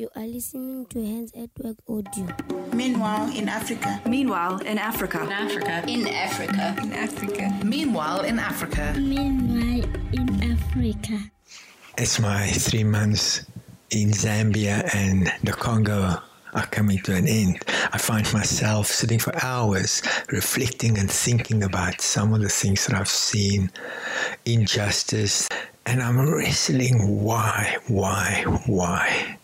You are listening to Hands at Work Audio. Meanwhile, in Africa. Meanwhile, in Africa. In Africa. In Africa. In Africa. Meanwhile, in Africa. Meanwhile, in Africa. It's my three months in Zambia and the Congo are coming to an end. I find myself sitting for hours reflecting and thinking about some of the things that I've seen, injustice, and I'm wrestling why, why, why.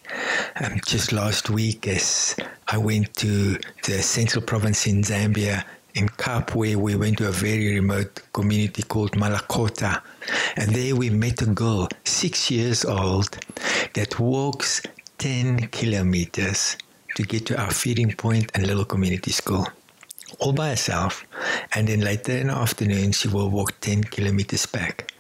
Um, just last week, as I went to the central province in Zambia, in Kabwe, we went to a very remote community called Malakota. And there we met a girl, six years old, that walks 10 kilometers to get to our feeding point and little community school. All by herself. And then later in the afternoon, she will walk 10 kilometers back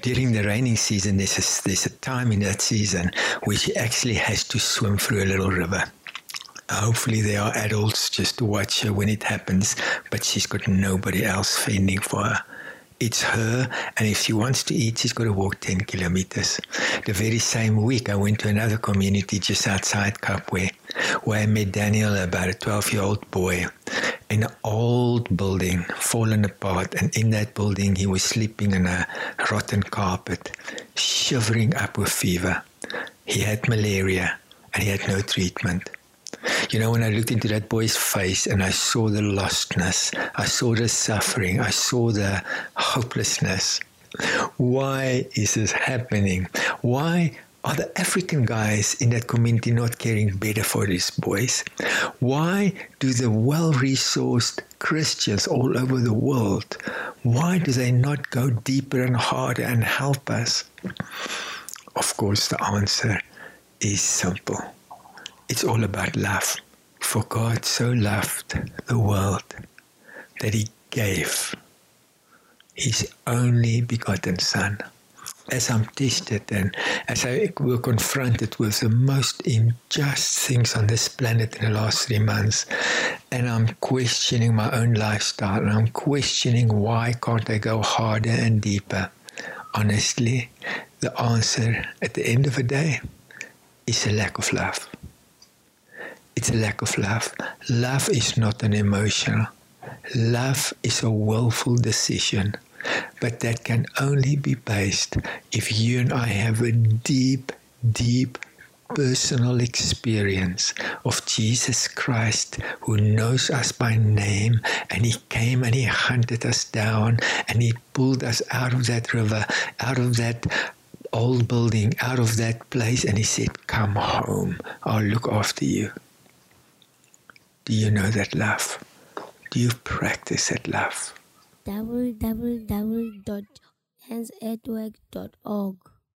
during the raining season, there's a, there's a time in that season where she actually has to swim through a little river. Hopefully, there are adults just to watch her when it happens, but she's got nobody else fending for her. It's her, and if she wants to eat, she's got to walk 10 kilometers. The very same week, I went to another community just outside Kabwe, where I met Daniel, about a 12 year old boy in an old building, fallen apart, and in that building he was sleeping on a rotten carpet, shivering up with fever. He had malaria and he had no treatment. You know, when I looked into that boy's face and I saw the lostness, I saw the suffering, I saw the hopelessness. Why is this happening? Why are the African guys in that community not caring better for these boys? Why do the well resourced Christians all over the world, why do they not go deeper and harder and help us? Of course, the answer is simple. It's all about love. For God so loved the world that he gave his only begotten Son as I'm tested and as I were confronted with the most unjust things on this planet in the last three months, and I'm questioning my own lifestyle, and I'm questioning why can't I go harder and deeper. Honestly, the answer at the end of the day is a lack of love. It's a lack of love. Love is not an emotion. Love is a willful decision but that can only be based if you and I have a deep, deep personal experience of Jesus Christ who knows us by name and he came and he hunted us down and he pulled us out of that river, out of that old building, out of that place and he said, Come home, I'll look after you. Do you know that love? Do you practice that love? www.handsatwork.org